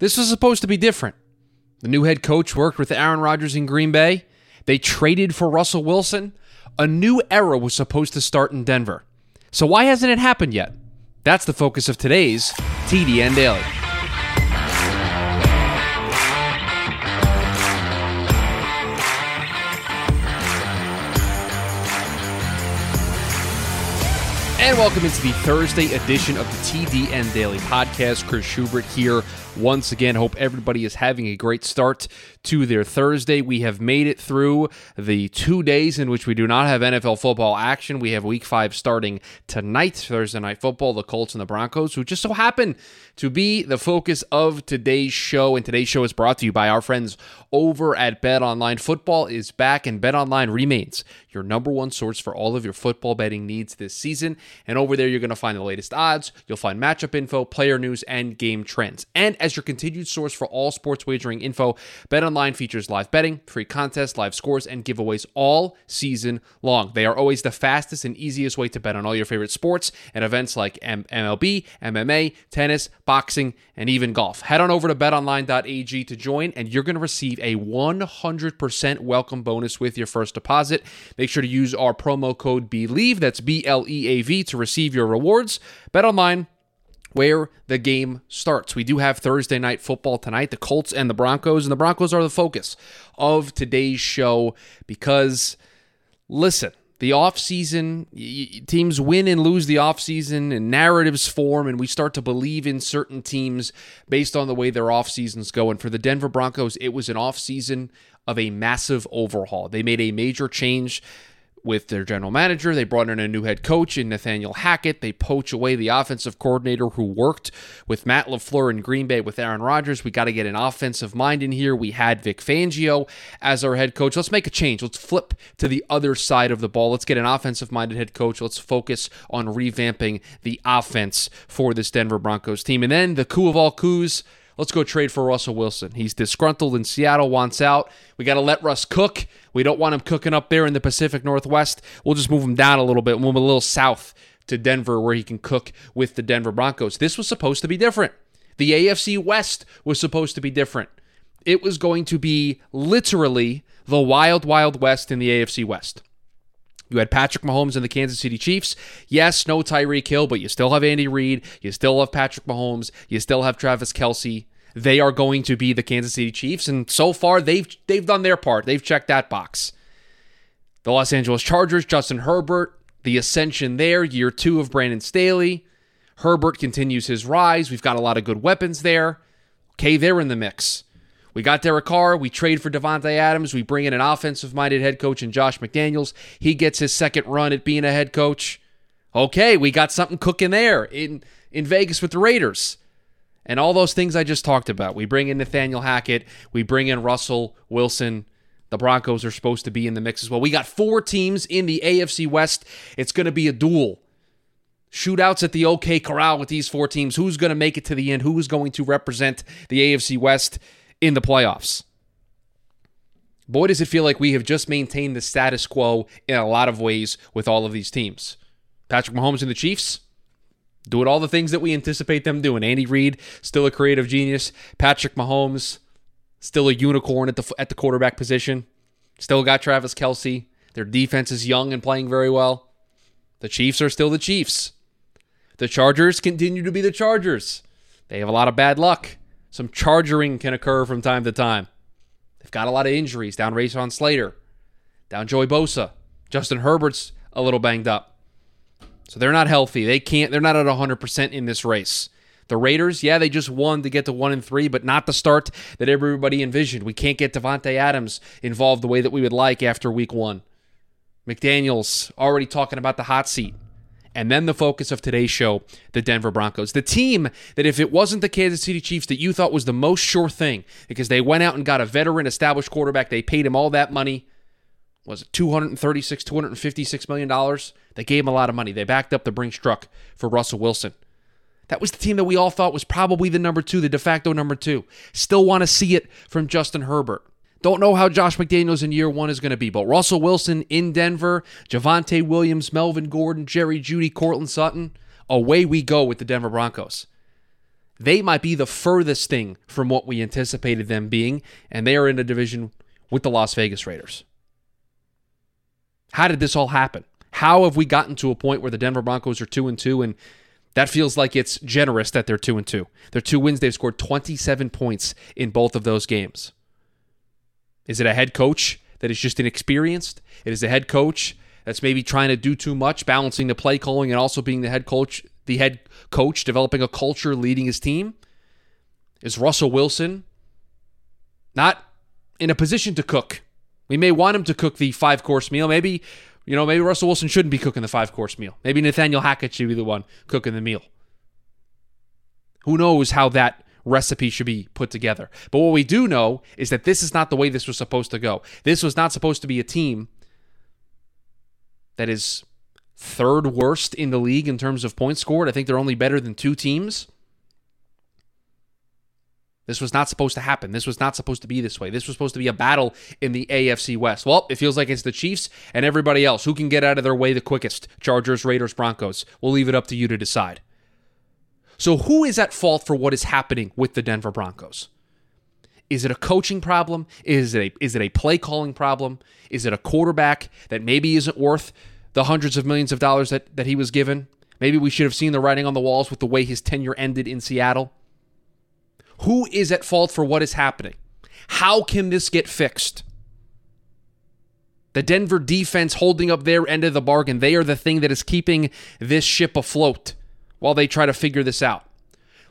This was supposed to be different. The new head coach worked with Aaron Rodgers in Green Bay. They traded for Russell Wilson. A new era was supposed to start in Denver. So why hasn't it happened yet? That's the focus of today's TDN Daily. And welcome into the Thursday edition of the TDN Daily Podcast. Chris Schubert here once again. Hope everybody is having a great start to their Thursday. We have made it through the two days in which we do not have NFL football action. We have week five starting tonight, Thursday night football, the Colts and the Broncos, who just so happen to be the focus of today's show. And today's show is brought to you by our friends over at Bet Online. Football is back, and Bet Online remains your number one source for all of your football betting needs this season. And over there, you're going to find the latest odds, you'll find matchup info, player news, and game trends. And as your continued source for all sports wagering info, BetOnline features live betting, free contests, live scores, and giveaways all season long. They are always the fastest and easiest way to bet on all your favorite sports and events like M- MLB, MMA, tennis, boxing, and even golf. Head on over to betonline.ag to join, and you're going to receive a 100% welcome bonus with your first deposit. Make sure to use our promo code BLEAV, that's B L E A V, to receive your rewards. BetOnline where the game starts. We do have Thursday night football tonight, the Colts and the Broncos, and the Broncos are the focus of today's show because listen, the offseason, teams win and lose the offseason and narratives form and we start to believe in certain teams based on the way their off seasons go. And for the Denver Broncos, it was an offseason of a massive overhaul. They made a major change with their general manager. They brought in a new head coach in Nathaniel Hackett. They poach away the offensive coordinator who worked with Matt LaFleur in Green Bay with Aaron Rodgers. We got to get an offensive mind in here. We had Vic Fangio as our head coach. Let's make a change. Let's flip to the other side of the ball. Let's get an offensive minded head coach. Let's focus on revamping the offense for this Denver Broncos team. And then the coup of all coups Let's go trade for Russell Wilson. He's disgruntled in Seattle, wants out. We got to let Russ cook. We don't want him cooking up there in the Pacific Northwest. We'll just move him down a little bit, move him a little south to Denver where he can cook with the Denver Broncos. This was supposed to be different. The AFC West was supposed to be different. It was going to be literally the wild, wild west in the AFC West. You had Patrick Mahomes and the Kansas City Chiefs. Yes, no Tyreek Hill, but you still have Andy Reid. You still have Patrick Mahomes. You still have Travis Kelce. They are going to be the Kansas City Chiefs, and so far they've they've done their part. They've checked that box. The Los Angeles Chargers, Justin Herbert, the ascension there, year two of Brandon Staley. Herbert continues his rise. We've got a lot of good weapons there. Okay, they're in the mix. We got Derek Carr. We trade for Davante Adams. We bring in an offensive minded head coach in Josh McDaniels. He gets his second run at being a head coach. Okay, we got something cooking there in, in Vegas with the Raiders. And all those things I just talked about. We bring in Nathaniel Hackett. We bring in Russell Wilson. The Broncos are supposed to be in the mix as well. We got four teams in the AFC West. It's going to be a duel. Shootouts at the OK Corral with these four teams. Who's going to make it to the end? Who is going to represent the AFC West? in the playoffs. Boy, does it feel like we have just maintained the status quo in a lot of ways with all of these teams. Patrick Mahomes and the Chiefs doing all the things that we anticipate them doing. Andy Reid, still a creative genius. Patrick Mahomes, still a unicorn at the at the quarterback position. Still got Travis Kelce. Their defense is young and playing very well. The Chiefs are still the Chiefs. The Chargers continue to be the Chargers. They have a lot of bad luck. Some chargering can occur from time to time. They've got a lot of injuries. Down Rashawn Slater, down Joey Bosa. Justin Herbert's a little banged up. So they're not healthy. They can't, they're not at 100% in this race. The Raiders, yeah, they just won to get to one and three, but not the start that everybody envisioned. We can't get Davante Adams involved the way that we would like after week one. McDaniels already talking about the hot seat. And then the focus of today's show, the Denver Broncos. The team that, if it wasn't the Kansas City Chiefs that you thought was the most sure thing, because they went out and got a veteran established quarterback, they paid him all that money. Was it 236, 256 million dollars? They gave him a lot of money. They backed up the Brinks truck for Russell Wilson. That was the team that we all thought was probably the number two, the de facto number two. Still want to see it from Justin Herbert. Don't know how Josh McDaniels in year one is going to be, but Russell Wilson in Denver, Javonte Williams, Melvin Gordon, Jerry Jeudy, Courtland Sutton, away we go with the Denver Broncos. they might be the furthest thing from what we anticipated them being, and they are in a division with the Las Vegas Raiders. How did this all happen? How have we gotten to a point where the Denver Broncos are 2 and 2 and that feels like it's generous that they're 2 and 2. Their two wins they've scored 27 points in both of those games. Is it a head coach that is just inexperienced? It is a head coach that's maybe trying to do too much, balancing the play calling and also being the head coach, the head coach developing a culture, leading his team? Is Russell Wilson not in a position to cook? We may want him to cook the five course meal. Maybe you know, maybe Russell Wilson shouldn't be cooking the five course meal. Maybe Nathaniel Hackett should be the one cooking the meal. Who knows how that recipe should be put together? But what we do know is that this is not the way this was supposed to go. This was not supposed to be a team that is third worst in the league in terms of points scored. I think they're only better than two teams. This was not supposed to happen. This was not supposed to be this way. This was supposed to be a battle in the AFC West. Well, it feels like it's the Chiefs and everybody else. Who can get out of their way the quickest? Chargers, Raiders, Broncos. We'll leave it up to you to decide. So, who is at fault for what is happening with the Denver Broncos? Is it a coaching problem? Is it a, is it a play calling problem? Is it a quarterback that maybe isn't worth the hundreds of millions of dollars that, that he was given? Maybe we should have seen the writing on the walls with the way his tenure ended in Seattle. Who is at fault for what is happening? How can this get fixed? The Denver defense holding up their end of the bargain. They are the thing that is keeping this ship afloat while they try to figure this out.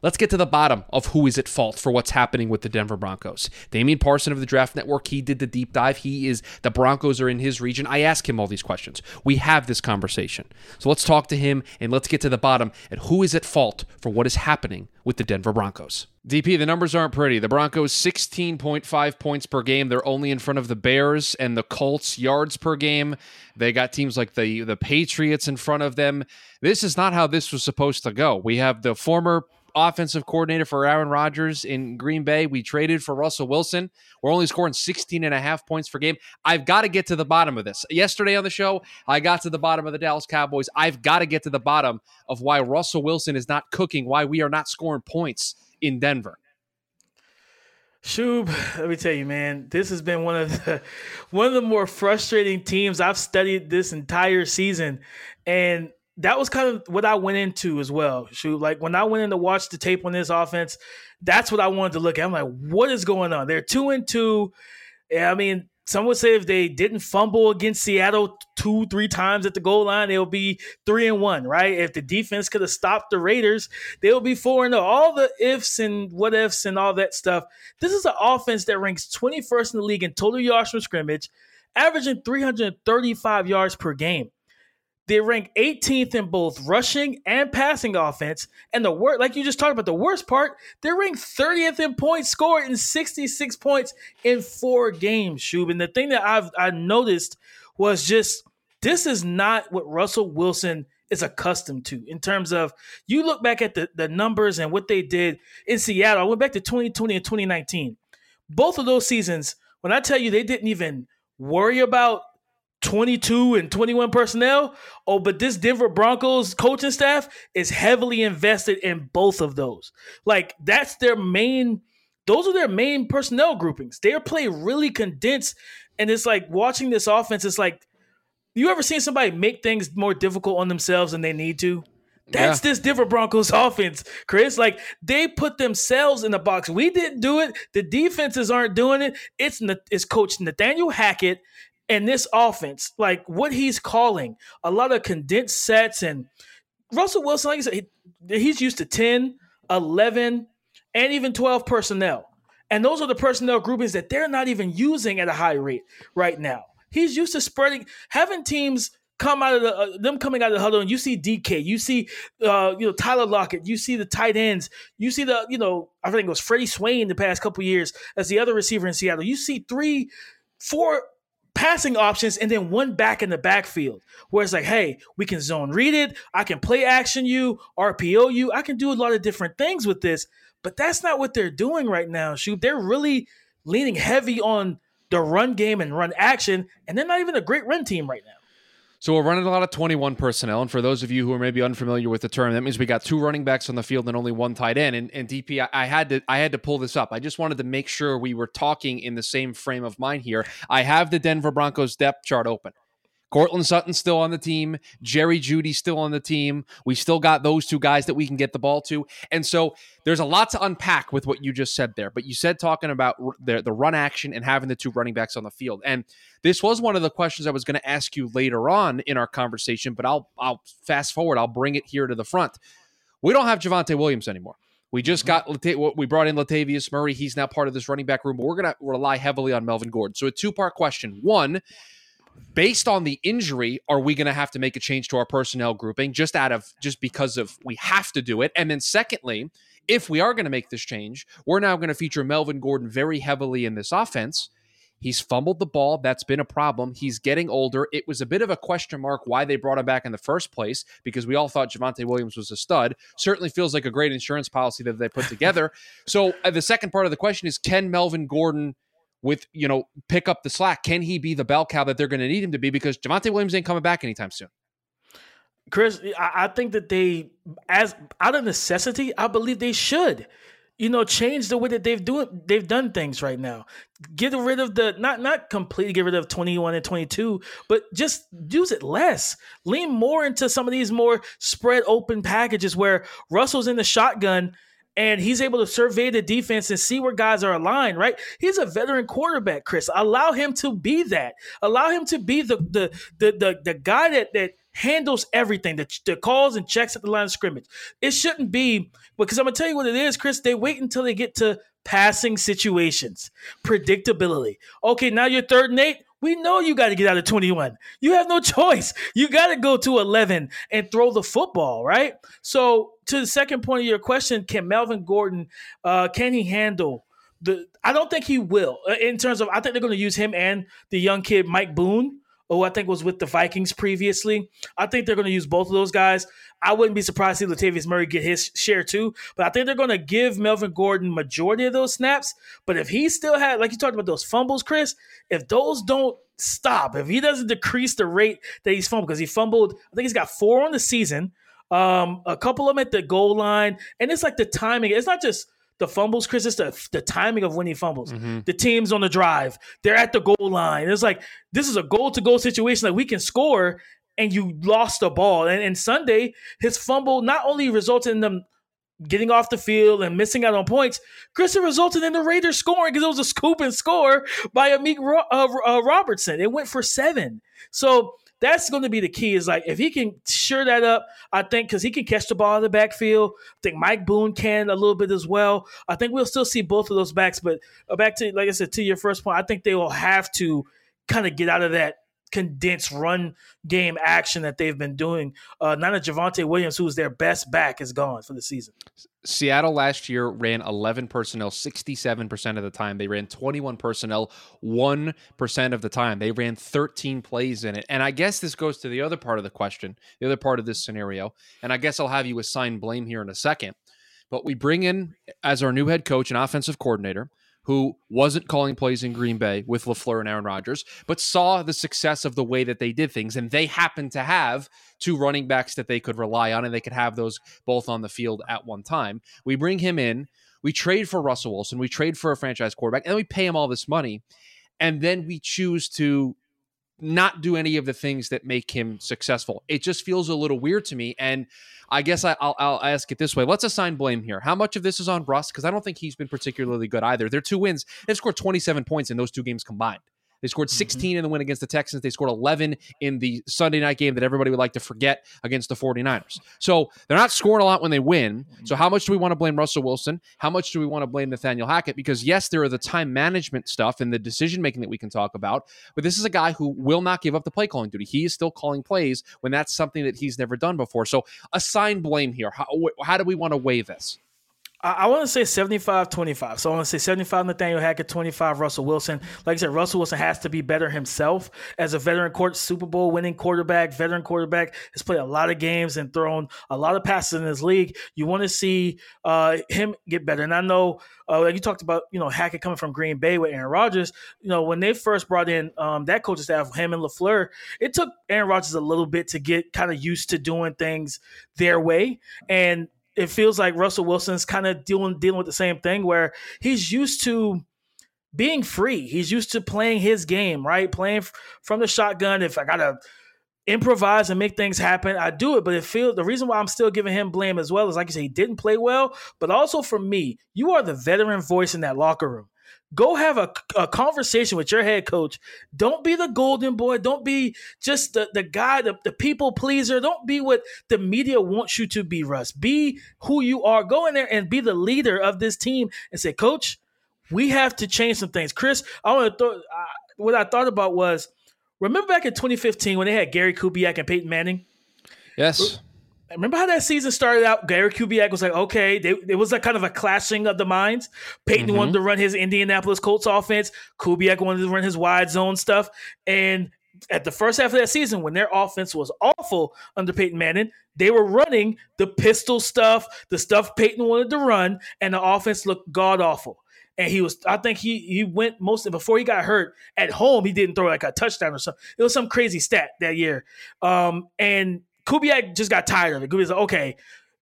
Let's get to the bottom of who is at fault for what's happening with the Denver Broncos. Damian Parson of the Draft Network, he did the deep dive. He is the Broncos are in his region. I ask him all these questions. We have this conversation. So let's talk to him and let's get to the bottom and who is at fault for what is happening with the Denver Broncos. DP, the numbers aren't pretty. The Broncos 16.5 points per game. They're only in front of the Bears and the Colts yards per game. They got teams like the the Patriots in front of them. This is not how this was supposed to go. We have the former offensive coordinator for Aaron Rodgers in Green Bay. We traded for Russell Wilson. We're only scoring 16 and a half points per game. I've got to get to the bottom of this. Yesterday on the show, I got to the bottom of the Dallas Cowboys. I've got to get to the bottom of why Russell Wilson is not cooking, why we are not scoring points in Denver. Shub, let me tell you, man, this has been one of the one of the more frustrating teams I've studied this entire season. And that was kind of what I went into as well. Shoot, like when I went in to watch the tape on this offense, that's what I wanted to look at. I'm like, what is going on? They're two and two. Yeah, I mean, some would say if they didn't fumble against Seattle two, three times at the goal line, they'll be three and one, right? If the defense could have stopped the Raiders, they'll be four and zero. All the ifs and what ifs and all that stuff. This is an offense that ranks 21st in the league in total yards from scrimmage, averaging 335 yards per game. They rank 18th in both rushing and passing offense. And the worst, like you just talked about, the worst part, they're ranked 30th in points scored in 66 points in four games, Shub. And the thing that I've I noticed was just this is not what Russell Wilson is accustomed to in terms of you look back at the, the numbers and what they did in Seattle. I went back to 2020 and 2019. Both of those seasons, when I tell you they didn't even worry about 22 and 21 personnel. Oh, but this Denver Broncos coaching staff is heavily invested in both of those. Like that's their main those are their main personnel groupings. They play really condensed and it's like watching this offense it's like you ever seen somebody make things more difficult on themselves than they need to? That's yeah. this Denver Broncos offense, Chris. Like they put themselves in the box. We didn't do it. The defenses aren't doing it. It's it's Coach Nathaniel Hackett and this offense, like what he's calling, a lot of condensed sets and Russell Wilson, like I said, he, he's used to 10, 11, and even 12 personnel. And those are the personnel groupings that they're not even using at a high rate right now. He's used to spreading, having teams come out of the uh, them coming out of the huddle, and you see DK, you see uh, you know Tyler Lockett, you see the tight ends, you see the you know I think it was Freddie Swain the past couple years as the other receiver in Seattle. You see three, four passing options and then one back in the backfield where it's like, hey, we can zone read it. I can play action you, RPO you. I can do a lot of different things with this, but that's not what they're doing right now. Shoot, they're really leaning heavy on the run game and run action, and they're not even a great run team right now. So we're running a lot of 21 personnel. And for those of you who are maybe unfamiliar with the term, that means we got two running backs on the field and only one tight end. And, and DP, I, I, had to I had to pull this up. I just wanted to make sure we were talking in the same frame of mind here. I have the Denver Broncos depth chart open. Courtland Sutton's still on the team. Jerry Jeudy still on the team. We still got those two guys that we can get the ball to. And so there's a lot to unpack with what you just said there. But you said talking about the, the run action and having the two running backs on the field. And this was one of the questions I was going to ask you later on in our conversation, but I'll I'll fast forward. I'll bring it here to the front. We don't have Javonte Williams anymore. We just mm-hmm. got we brought in Latavius Murray. He's now part of this running back room, but we're going to rely heavily on Melvin Gordon. So a two part question. One, based on the injury, are we going to have to make a change to our personnel grouping just out of just because of we have to do it? And then secondly, if we are going to make this change, we're now going to feature Melvin Gordon very heavily in this offense. He's fumbled the ball. That's been a problem. He's getting older. It was a bit of a question mark why they brought him back in the first place because we all thought Javonte Williams was a stud. Certainly feels like a great insurance policy that they put together. so uh, the second part of the question is can Melvin Gordon – with you know pick up the slack? Can he be the bell cow that they're going to need him to be? Because Javonte Williams ain't coming back anytime soon. Chris, I think that they, as out of necessity, I believe they should, you know, change the way that they've doing they've done things right now. Get rid of the not not completely get rid of twenty one and twenty two, but just use it less. Lean more into some of these more spread open packages where Russell's in the shotgun and he's able to survey the defense and see where guys are aligned, right? He's a veteran quarterback, Chris. Allow him to be that. Allow him to be the the the the, the guy that that handles everything, that, that calls and checks at the line of scrimmage. It shouldn't be because I'm gonna tell you what it is, Chris. They wait until they get to passing situations, predictability. Okay, now you're third and eight. We know you got to get out of 21. You have no choice. You got to go to 11 and throw the football, right? So, to the second point of your question, can Melvin Gordon, uh, can he handle the? I don't think he will. Uh, in terms of, I think they're going to use him and the young kid Mike Boone who I think was with the Vikings previously. I think they're going to use both of those guys. I wouldn't be surprised to see Latavius Murray get his share too, but I think they're going to give Melvin Gordon majority of those snaps. But if he still had, like you talked about those fumbles, Chris, if those don't stop, if he doesn't decrease the rate that he's fumbled, because he fumbled, I think he's got four on the season, um, a couple of them at the goal line, and it's like the timing. It's not just the fumbles, Chris, it's the, the timing of when he fumbles. Mm-hmm. The team's on the drive. They're at the goal line. It's like this is a goal to goal situation that like we can score, and you lost the ball. And, and Sunday, his fumble not only resulted in them getting off the field and missing out on points, Chris, it resulted in the Raiders scoring because it was a scoop and score by Amik uh, uh, Robertson. It went for seven. So that's going to be the key. Is like if he can sure that up, I think because he can catch the ball in the backfield. I think Mike Boone can a little bit as well. I think we'll still see both of those backs. But uh, back to like I said to your first point, I think they will have to kind of get out of that condensed run game action that they've been doing. Uh, now that Javonte Williams, who's their best back, is gone for the season. Seattle last year ran 11 personnel 67% of the time. They ran 21 personnel 1% of the time. They ran 13 plays in it. And I guess this goes to the other part of the question, the other part of this scenario. And I guess I'll have you assign blame here in a second. But we bring in as our new head coach and offensive coordinator who wasn't calling plays in Green Bay with LaFleur and Aaron Rodgers, but saw the success of the way that they did things. And they happened to have two running backs that they could rely on, and they could have those both on the field at one time. We bring him in, we trade for Russell Wilson, we trade for a franchise quarterback, and we pay him all this money. And then we choose to not do any of the things that make him successful. It just feels a little weird to me. And I guess I, will I'll ask it this way. Let's assign blame here. How much of this is on Russ? Because I don't think he's been particularly good either. Their two wins, they've scored 27 points in those two games combined. They scored mm-hmm. 16 mm-hmm. in the win against the Texans. They scored 11 in the Sunday night game that everybody would like to forget against the 49ers. So they're not scoring a lot when they win. So how much do we want to blame Russell Wilson? How much do we want to blame Nathaniel Hackett? Because yes, there are the time management stuff and the decision making that we can talk about, but this is a guy who will not give up the play calling duty. He is still calling plays when that's something that he's never done before. So assign blame here. How, how do we want to weigh this? I, I want to say 75 25. So I want to say 75 Nathaniel Hackett, 25 Russell Wilson. Like I said, Russell Wilson has to be better himself as a veteran court Super Bowl winning quarterback, veteran quarterback, has played a lot of games and thrown a lot of passes in this league. You want to see uh, him get better. And I know, uh, like you talked about, you know, Hackett coming from Green Bay with Aaron Rodgers. You know, when they first brought in um, that coaching staff, him and LaFleur, it took Aaron Rodgers a little bit to get kind of used to doing things their way. And it feels like Russell Wilson's kind of dealing dealing with the same thing where he's used to being free. He's used to playing his game, right? Playing from the shotgun. If I gotta improvise and make things happen, I do it. But it feels the reason why I'm still giving him blame as well is like you say, he didn't play well. But also for me, you are the veteran voice in that locker room. Go have a, a conversation with your head coach. Don't be the golden boy. Don't be just the, the guy, the, the people pleaser. Don't be what the media wants you to be, Russ. Be who you are. Go in there and be the leader of this team and say, Coach, we have to change some things. Chris, I want to throw, uh, what I thought about was remember back in 2015 when they had Gary Kubiak and Peyton Manning? Yes remember how that season started out? Gary Kubiak was like, okay, they, it was like kind of a clashing of the minds. Peyton mm-hmm. wanted to run his Indianapolis Colts offense. Kubiak wanted to run his wide zone stuff. And at the first half of that season, when their offense was awful under Peyton Manning, they were running the pistol stuff, the stuff Peyton wanted to run, and the offense looked god awful. And he was, I think he he went most before he got hurt at home. He didn't throw like a touchdown or something. It was some crazy stat that year. Um, and Kubiak just got tired of it. Kubiak's like, okay,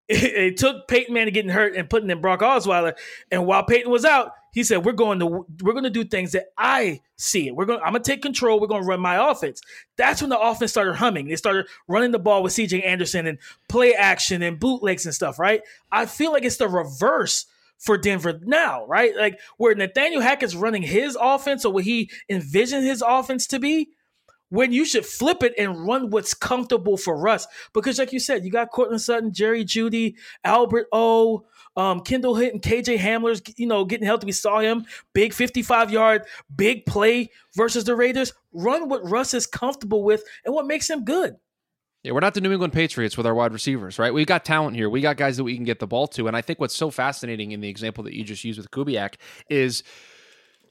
it, it, took Peyton Manning getting hurt and putting in Brock Osweiler, and while Peyton was out, he said, "We're going to we're going to do things that I see it. We're going. I'm going to take control. We're going to run my offense." That's when the offense started humming. They started running the ball with C.J. Anderson and play action and bootlegs and stuff. Right? I feel like it's the reverse for Denver now, right? Like where Nathaniel Hackett's running his offense or what he envisioned his offense to be when you should flip it and run what's comfortable for us. Because, like you said, you got Courtland Sutton, Jerry Jeudy, Albert O, um, Kendall Hinton, KJ Hamler's, you know, getting healthy. We saw him big 55 yard, big play versus the Raiders. Run what Russ is comfortable with and what makes him good. Yeah, we're not the New England Patriots with our wide receivers, right? We got talent here. We got guys that we can get the ball to. And I think what's so fascinating in the example that you just used with Kubiak is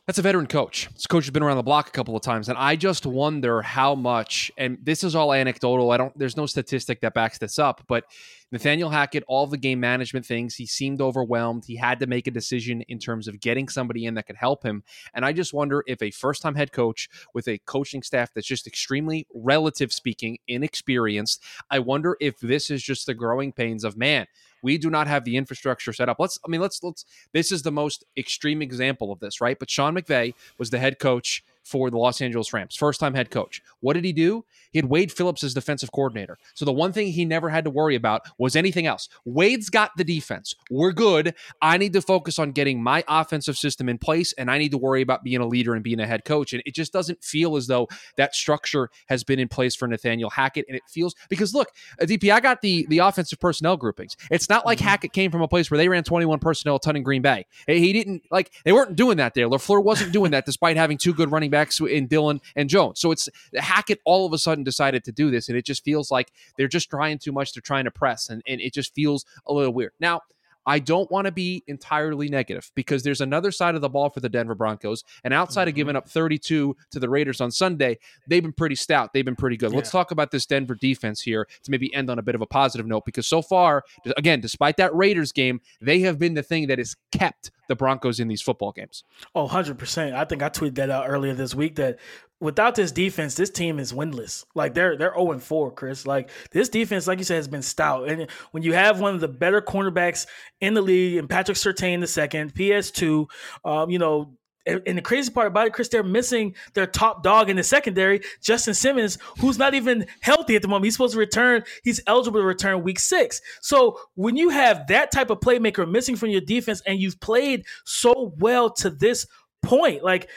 that's a veteran coach. This coach has been around the block a couple of times, and I just wonder how much. And this is all anecdotal. I don't. There's no statistic that backs this up, but Nathaniel Hackett, all the game management things, he seemed overwhelmed. He had to make a decision in terms of getting somebody in that could help him. And I just wonder if a first-time head coach with a coaching staff that's just extremely, relative speaking, inexperienced. I wonder if this is just the growing pains of man we do not have the infrastructure set up. Let's, I mean, let's, let's, this is the most extreme example of this, right? But Sean McVay was the head coach for the Los Angeles Rams, first time head coach. What did he do? He had Wade Phillips as defensive coordinator. So the one thing he never had to worry about was anything else. Wade's got the defense. We're good. I need to focus on getting my offensive system in place, and I need to worry about being a leader and being a head coach. And it just doesn't feel as though that structure has been in place for Nathaniel Hackett. And it feels because look, DP, I got the the offensive personnel groupings. It's not like mm-hmm. Hackett came from a place where they ran 21 personnel a ton in Green Bay. He didn't like they weren't doing that there. LaFleur wasn't doing that despite having two good running backs in Dillon and Jones. So it's Hackett all of a sudden decided to do this, and it just feels like they're just trying too much. They're trying to press, and, and it just feels a little weird. Now, I don't want to be entirely negative because there's another side of the ball for the Denver Broncos. And outside mm-hmm. of giving up 32 to the Raiders on Sunday, they've been pretty stout. They've been pretty good. Yeah. Let's talk about this Denver defense here to maybe end on a bit of a positive note because so far, again, despite that Raiders game, they have been the thing that has kept the Broncos in these football games. Oh, 100%. I think I tweeted that out earlier this week that without this defense, this team is winless. Like they're they're 0 4, Chris. Like this defense, like you said, has been stout. And when you have one of the better cornerbacks in the league, and Patrick Surtain the second, PS2, um, you know, and the crazy part about it, Chris, they're missing their top dog in the secondary, Justin Simmons, who's not even healthy at the moment. He's supposed to return. He's eligible to return week six. So when you have that type of playmaker missing from your defense and you've played so well to this point, like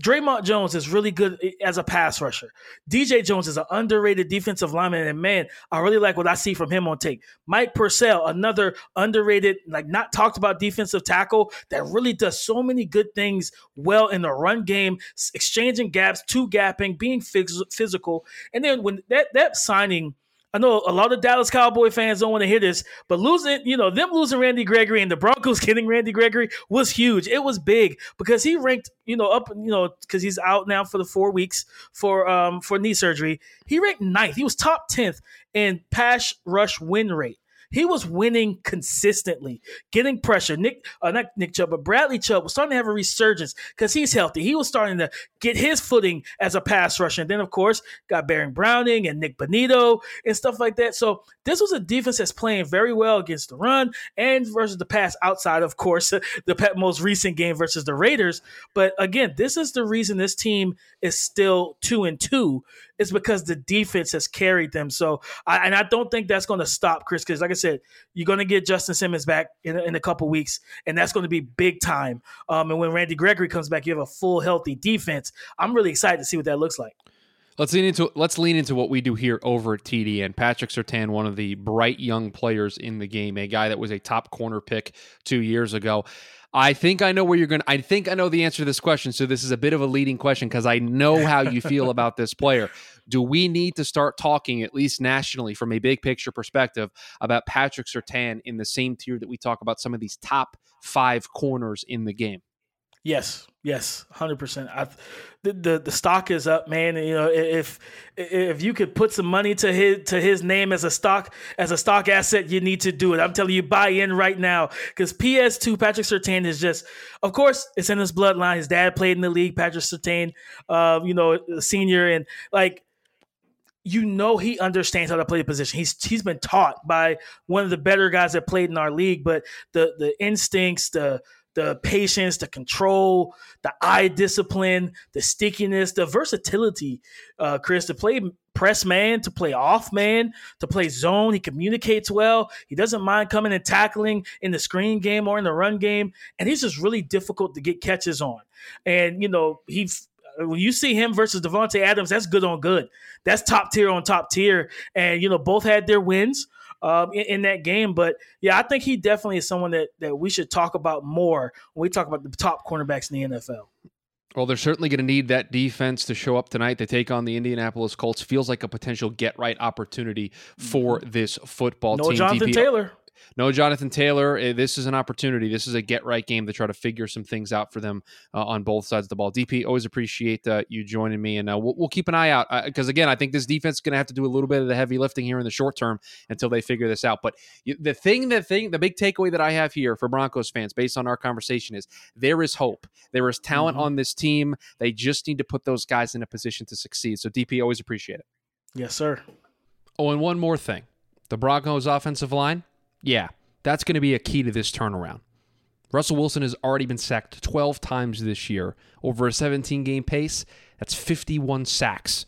Dre'Mont Jones is really good as a pass rusher. DJ Jones is an underrated defensive lineman, and man, I really like what I see from him on tape. Mike Purcell, another underrated, like not talked about defensive tackle that really does so many good things well in the run game, exchanging gaps, two gapping, being phys- physical, and then when that that signing I know a lot of Dallas Cowboy fans don't want to hear this, but losing, you know, them losing Randy Gregory and the Broncos getting Randy Gregory was huge. It was big because he ranked, you know, up, you know, because he's out now for the four weeks for um for knee surgery. He ranked ninth. He was top tenth in pass rush win rate. He was winning consistently, getting pressure. Nick, uh, not Nick Chubb, but Bradley Chubb was starting to have a resurgence because he's healthy. He was starting to get his footing as a pass rusher. And then, of course, got Baron Browning and Nick Bonitto and stuff like that. So this was a defense that's playing very well against the run and versus the pass outside, of course, the most recent game versus the Raiders. But again, this is the reason this team is still two and two is because the defense has carried them. So, I, and I don't think that's going to stop Chris because, like I said, you're going to get Justin Simmons back in, in a couple weeks, and that's going to be big time. Um, and when Randy Gregory comes back, you have a full, healthy defense. I'm really excited to see what that looks like. Let's lean into let's lean into what we do here over at TDN. Patrick Surtain, one of the bright young players in the game, a guy that was a top corner pick two years ago. I think I know where you're going. I think I know the answer to this question. So this is a bit of a leading question because I know how you feel about this player do we need to start talking, at least nationally, from a big picture perspective, about Patrick Surtain in the same tier that we talk about some of these top five corners in the game? Yes, yes, hundred percent. The, the the stock is up, man. You know, if if you could put some money to his to his name as a stock as a stock asset, you need to do it. I'm telling you, buy in right now because PS2 Patrick Surtain is just, of course, it's in his bloodline. His dad played in the league. Patrick Surtain, uh, you know, senior, and like you know he understands how to play the position. He's he's been taught by one of the better guys that played in our league, but the the instincts, the the patience, the control, the eye discipline, the stickiness, the versatility, uh, Chris, to play press man, to play off man, to play zone. He communicates well. He doesn't mind coming and tackling in the screen game or in the run game. And he's just really difficult to get catches on. And, you know, he when you see him versus Davante Adams, that's good on good. That's top tier on top tier. And you know, both had their wins um, in, in, that game. But yeah, I think he definitely is someone that that we should talk about more when we talk about the top cornerbacks in the NFL. Well, they're certainly going to need that defense to show up tonight. They take on the Indianapolis Colts. Feels like a potential get right opportunity for mm-hmm. this football no team. No Jonathan Taylor no Jonathan Taylor. Eh, this is an opportunity. This is a get right game to try to figure some things out for them uh, on both sides of the ball. DP, always appreciate uh, you joining me, and uh, we'll, we'll, keep an eye out because again, I think this defense is going to have to do a little bit of the heavy lifting here in the short term until they figure this out. But the thing, the thing, the big takeaway that I have here for Broncos fans, based on our conversation, is there is hope. There is talent mm-hmm. on this team. They just need to put those guys in a position to succeed. So, DP, always appreciate it. Yes, sir. Oh, and one more thing: the Broncos' offensive line. Yeah, that's going to be a key to this turnaround. Russell Wilson has already been sacked 12 times this year. Over a 17 game pace, that's 51 sacks.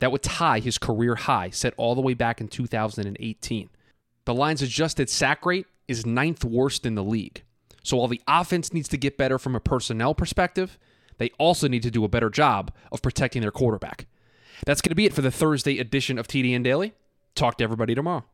That would tie his career high set all the way back in 2018. The line's adjusted sack rate is ninth worst in the league. So while the offense needs to get better from a personnel perspective, they also need to do a better job of protecting their quarterback. That's going to be it for the Thursday edition of TDN Daily. Talk to everybody tomorrow.